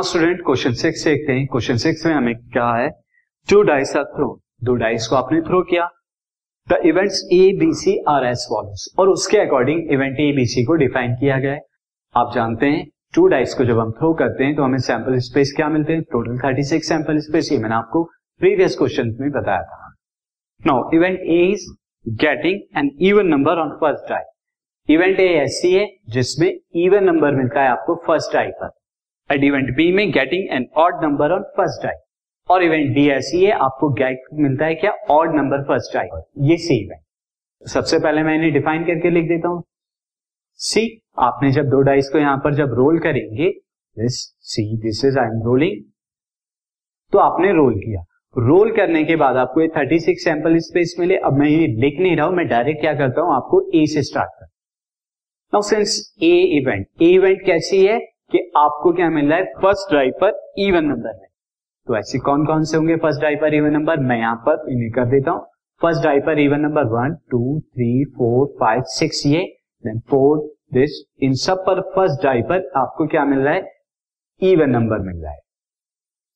Now student question six देखते हैं question six में हमें क्या है? टू डाइस आर थ्रो दो डाइस को आपने थ्रो किया। The events A B C are as follows और उसके according event A B C को डिफाइन किया गया है। आप जानते हैं टू डाइस को जब हम थ्रो करते हैं तो हमें सैंपल स्पेस क्या मिलते हैं? Total thirty six sample space ये मैंने आपको प्रीवियस क्वेश्चन में बताया था। Now event A is getting an even number on first die event A ऐसी है, जिसमें इवन नंबर मिलता है आपको फ़र्स्ट डाई पर। एट इवेंट बी में getting an odd number on first die और इवेंट डी ऐसी है, आपको मिलता है क्या? ऑड नंबर फ़र्स्ट डाई ये सी इवेंट सबसे पहले मैं इन्हें डिफाइन करके लिख देता हूँ। सी, आपने जब दो डाइस को यहाँ पर जब रोल करेंगे this see this is I am rolling तो आपने रोल किया। रोल करने के बाद आपको ये 36 सैंपल स्पेस मिले। अब मैं ये लिख नहीं रहा हूँ, मैं डायरेक्ट क्या करता हूँ? आपको ए से स्टार्ट कर now since a event A event कैसी है? आपको क्या मिल रहा है? फ़र्स्ट ड्राइव पर इवन नंबर है तो ऐसे कौन कौन से होंगे फ़र्स्ट ड्राइव पर इवन नंबर मैं यहाँ पर इन्हें कर देता हूँ। फ़र्स्ट ड्राइव पर even number one two three four five six ये। देन फोर दिस इन सब पर फ़र्स्ट ड्राइव पर आपको क्या मिल रहा है? इवन नंबर मिल रहा है।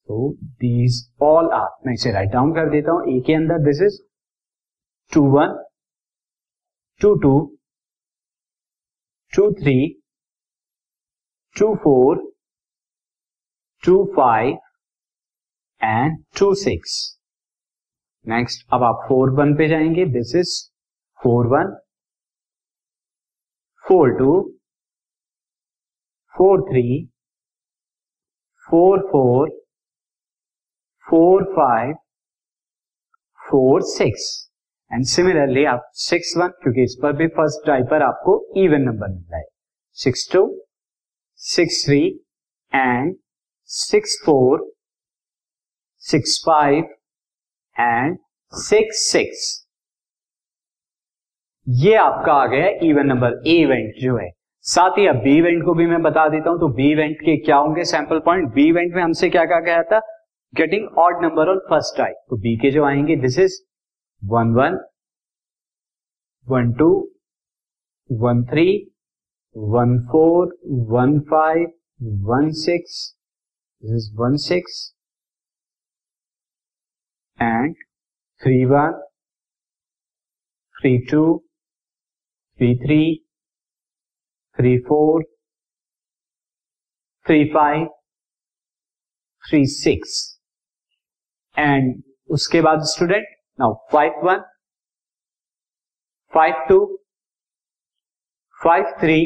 तो दीज ऑल आर मैं इसे राइट डाउन कर देता हूँ। ए के अंदर this is two one two two two three two four two five and two six next अब आप फोर वन पे जाएँगे. This is four one four two four three four four four five four six and similarly आप six one क्योंकि इस पर भी first drive पर आपको इवन नंबर मिल रहा है. Six two six three and six four six five and six six ये आपका आ गया इवेंट नंबर ए इवेंट जो है। साथ ही अब बी इवेंट को भी मैं बता देता हूँ तो बी इवेंट के क्या होंगे सैंपल पॉइंट बी इवेंट में हमसे क्या कहा गया था? Getting odd number on first type तो बी के जो आएँगे this is one one one two one three one four one five one six is one six and three one three two three three three four three five three six and उसके बाद student now five one five two five three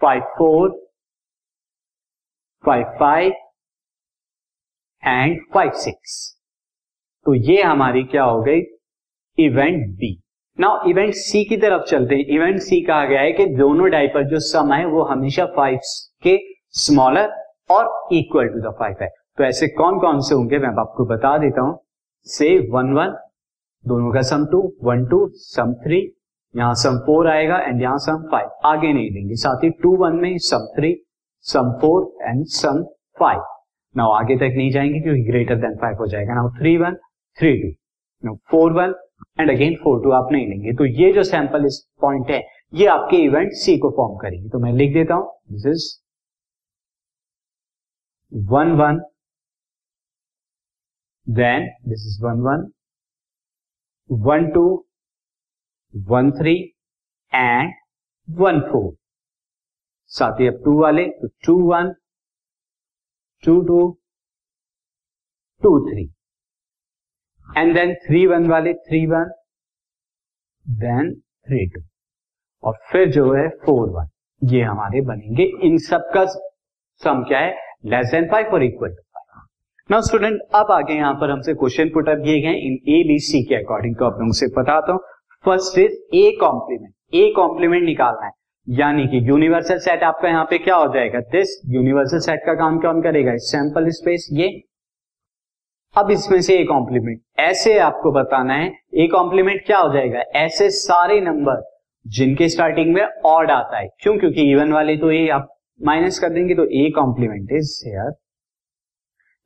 five four five five and five six तो ये हमारी क्या हो गई? Event B now event C की तरफ़ चलते हैं। इवेंट सी कहा गया है कि दोनों डाइपर जो सम है, वो हमेशा फाइव के स्मॉलर और इक्वल टू द फाइव है। तो ऐसे कौन कौन से होंगे? मैं आपको बता देता हूँ। से वन वन दोनों का sum two one two sum three यहाँ सम फोर आएगा एंड यहाँ सम फाइव आगे नहीं देंगे। साथ ही टू वन में sum three sum four and sum five now आगे तक नहीं जाएँगे क्योंकि ग्रेटर देन फाइव हो जाएगा। Now three one three two now four one and again four two आप नहीं लेंगे। तो ये जो सैंपल इस पॉइंट है, ये आपके इवेंट सी को फॉर्म करेंगे। तो मैं लिख देता हूँ। This is one one then this is one one one two one three and one four साथ ही अब टू वाले तो two one two two two three and then three one वाले three one then three two और फिर जो है फोर वन ये हमारे बनेंगे इन सब का सम क्या है? लेस देन फाइव और equal to five now student अब आगे यहाँ पर हमसे क्वेश्चन पुट अप किए गए इन ए बी सी के अकॉर्डिंग तो आप लोगों से बताता हूँ first is a complement a complement निकालना है। यानी कि यूनिवर्सल सेट आपका यहाँ पे क्या हो जाएगा? दिस यूनिवर्सल सेट का काम कौन करेगा? सैंपल स्पेस ये। अब इसमें से ए कॉम्प्लीमेंट। ऐसे आपको बताना है, ए कॉम्प्लीमेंट क्या हो जाएगा? ऐसे सारे नंबर जिनके स्टार्टिंग में ऑड आता है। क्यों? क्योंकि इवन वाले तो ए आप माइनस कर देंगे तो ए कॉम्प्लीमेंट इज़ हेयर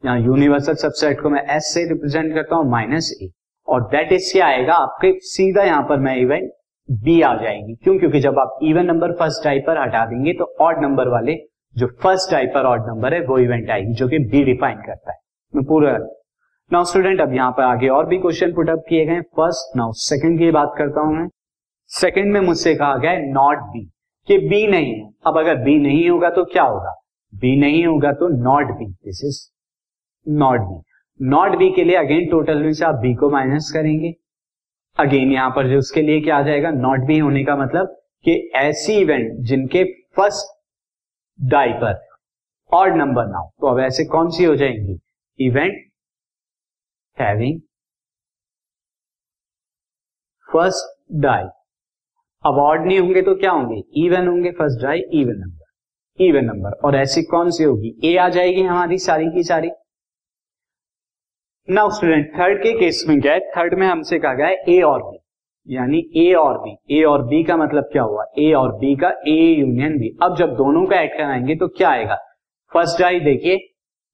यहाँ यूनिवर्सल सबसेट को मैं एस से रिप्रेजेंट करता हूँ माइनस ए और दैट इज़ क्या आएगा? आपके सीधा यहाँ पर मैं इवेंट बी आ जाएगी। क्यों? क्योंकि जब आप इवन नंबर फ़र्स्ट टाइप पर हटा देंगे तो ऑड नंबर वाले जो फ़र्स्ट टाइप पर ऑड नंबर है, वो इवेंट आएगी, जो कि बी डिफाइन करता है। मैं पूरा नाउ स्टूडेंट अब यहाँ पर आगे और भी क्वेश्चन पुटअप किए गए फ़र्स्ट नाउ सेकंड की बात करता हूँ मैं। सेकंड में मुझसे कहा गया नॉट बी कि बी नहीं है। अब अगर बी नहीं होगा तो क्या होगा? बी नहीं होगा तो not B this is not B not B के लिए अगेन टोटल में से आप बी को माइनस करेंगे। अगेन यहाँ पर जो उसके लिए क्या आ जाएगा, नॉट बी होने का मतलब कि ऐसी इवेंट जिनके फ़र्स्ट डाई पर और नंबर ना हो तो अब ऐसे कौन सी हो जाएँगी? इवेंट हैविंग फ़र्स्ट डाई अब नहीं होंगे तो क्या होंगे? इवन होंगे first die even number even number और ऐसी कौन सी होगी? ए आ जाएगी हमारी सारी की सारी। नाउ स्टूडेंट थर्ड के केस में क्या है। थर्ड में हमसे कहा गया है ए और बी यानी ए और बी ए और बी का मतलब क्या हुआ? ए और बी का ए यूनियन बी अब जब दोनों का ऐड कराएँगे तो क्या आएगा? फ़र्स्ट आई देखिए।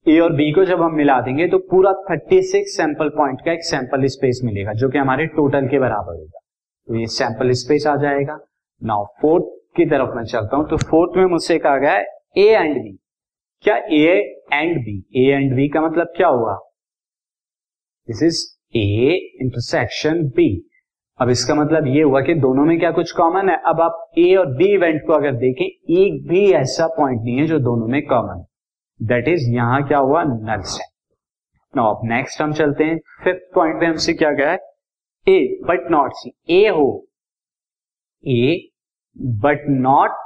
ए और बी को जब हम मिला देंगे तो पूरा 36 सैंपल पॉइंट का एक सैंपल स्पेस मिलेगा, जो कि हमारे टोटल के बराबर होगा। तो ये सैंपल स्पेस आ जाएगा। नाउ फोर्थ की तरफ़ मैं चलता हूँ। तो फोर्थ में मुझसे कहा गया है ए एंड बी क्या A and B A and B का मतलब क्या हुआ? This is A intersection B अब इसका मतलब ये हुआ कि दोनों में क्या कुछ कॉमन है? अब आप ए और बी इवेंट को अगर देखें, एक भी ऐसा पॉइंट नहीं है जो दोनों में कॉमन दैट इज़ यहाँ क्या हुआ? नल से नाउ अब नेक्स्ट हम चलते हैं। फिफ्थ पॉइंट में हमसे क्या गया है? ए बट नॉट सी ए हो। ए बट नॉट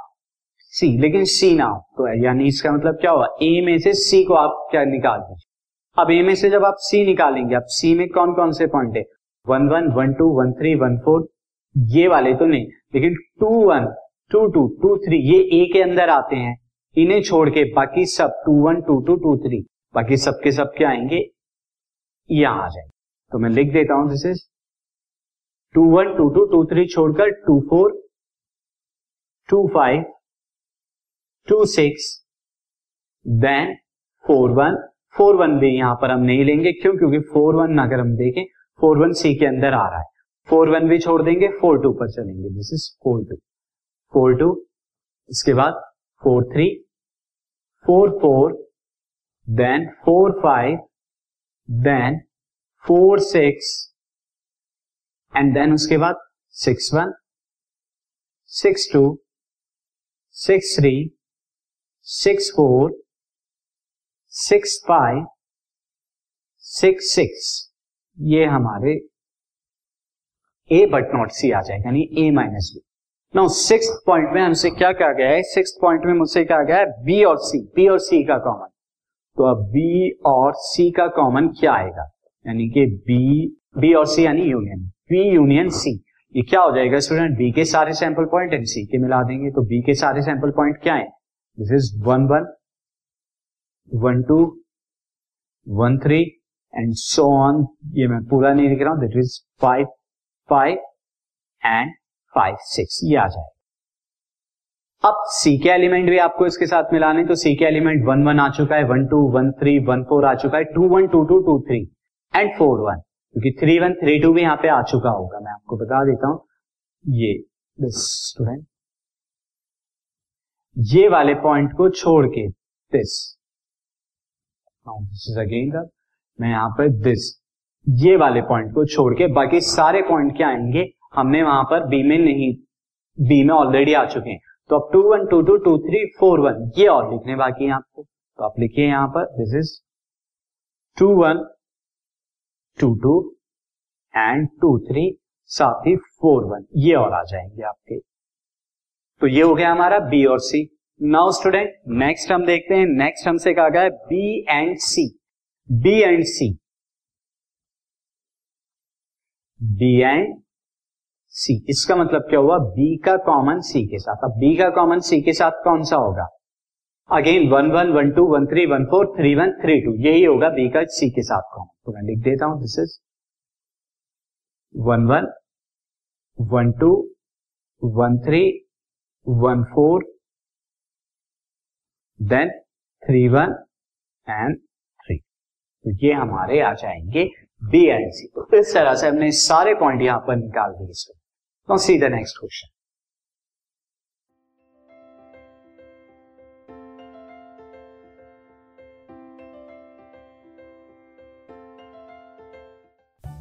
सी लेकिन सी ना हो। तो यानी इसका मतलब क्या हुआ? ए में से सी को आप क्या निकाल दीजिए? अब ए में से जब आप सी निकालेंगे, अब सी में कौन कौन से पॉइंट है? One one one two one three one four ये वाले तो नहीं, लेकिन two one two two two three ये ए के अंदर आते हैं। इन्हें छोड़ के बाकी सब two one two two two three बाकी सबके सब क्या आएँगे? यहाँ आ जाएँगे। तो मैं लिख देता हूँ this is two one two two two three छोड़कर two four two five two six then four one four one भी यहाँ पर हम नहीं लेंगे। क्यों? क्योंकि फोर वन अगर हम देखें, फोर वन सी के अंदर आ रहा है। फोर वन भी छोड़ देंगे, फोर टू पर चलेंगे। This is four two four two, इसके बाद four three, four four then four five then four six and then उसके बाद six one, six two, six three, six four six five, six six, ये हमारे A but not C आ जाएगा, यानी A minus B now six point में हमसे क्या कहा गया है? सिक्स पॉइंट में मुझसे कहा गया है बी और सी बी और सी का कॉमन तो अब बी और सी का कॉमन क्या आएगा? यानी कि बी बी और सी यानी यूनियन बी यूनियन सी ये क्या हो जाएगा स्टूडेंट बी के सारे सैंपल पॉइंट एंड सी के मिला देंगे। तो बी के सारे सैंपल पॉइंट क्या है? This is one one one two, one three and so on ये मैं पूरा नहीं लिख रहा हूँ। That is five five and five six ये आ जाएगा। अब सी के एलिमेंट भी आपको इसके साथ मिलाने तो सी के एलिमेंट वन वन आ चुका है। One two one three one four आ चुका है। Two one two two two three and four one क्योंकि थ्री वन थ्री टू भी यहाँ पे आ चुका होगा। मैं आपको बता देता हूँ। ये स्टूडेंट ये वाले पॉइंट को छोड़ के this this is again the मैं यहाँ पर दिस ये वाले पॉइंट को छोड़ के बाकी सारे पॉइंट क्या आएँगे, हमने वहाँ पर बी में नहीं बी में ऑलरेडी आ चुके हैं। तो अब two one two two two three four one ये और लिखने बाकी है आपको। तो आप लिखिए यहाँ पर this is two one two two and two three साथ ही फोर वन ये और आ जाएँगे आपके। तो ये हो गया हमारा बी और सी नाउ स्टूडेंट नेक्स्ट हम देखते हैं नेक्स्ट हमसे कहा गया है B and C B and C B and C इसका मतलब क्या हुआ? बी का कॉमन सी के साथ। अब बी का कॉमन सी के साथ कौन सा होगा? Again one one one two one three one four three one three two यही होगा बी का सी के साथ कॉमन तो मैं लिख देता हूँ this is one one one two one three one four then three one and three तो ये हमारे आ जाएँगे बी एंड सी तो इस तरह से हमने सारे पॉइंट यहाँ पर निकाल दिए इसको see the next question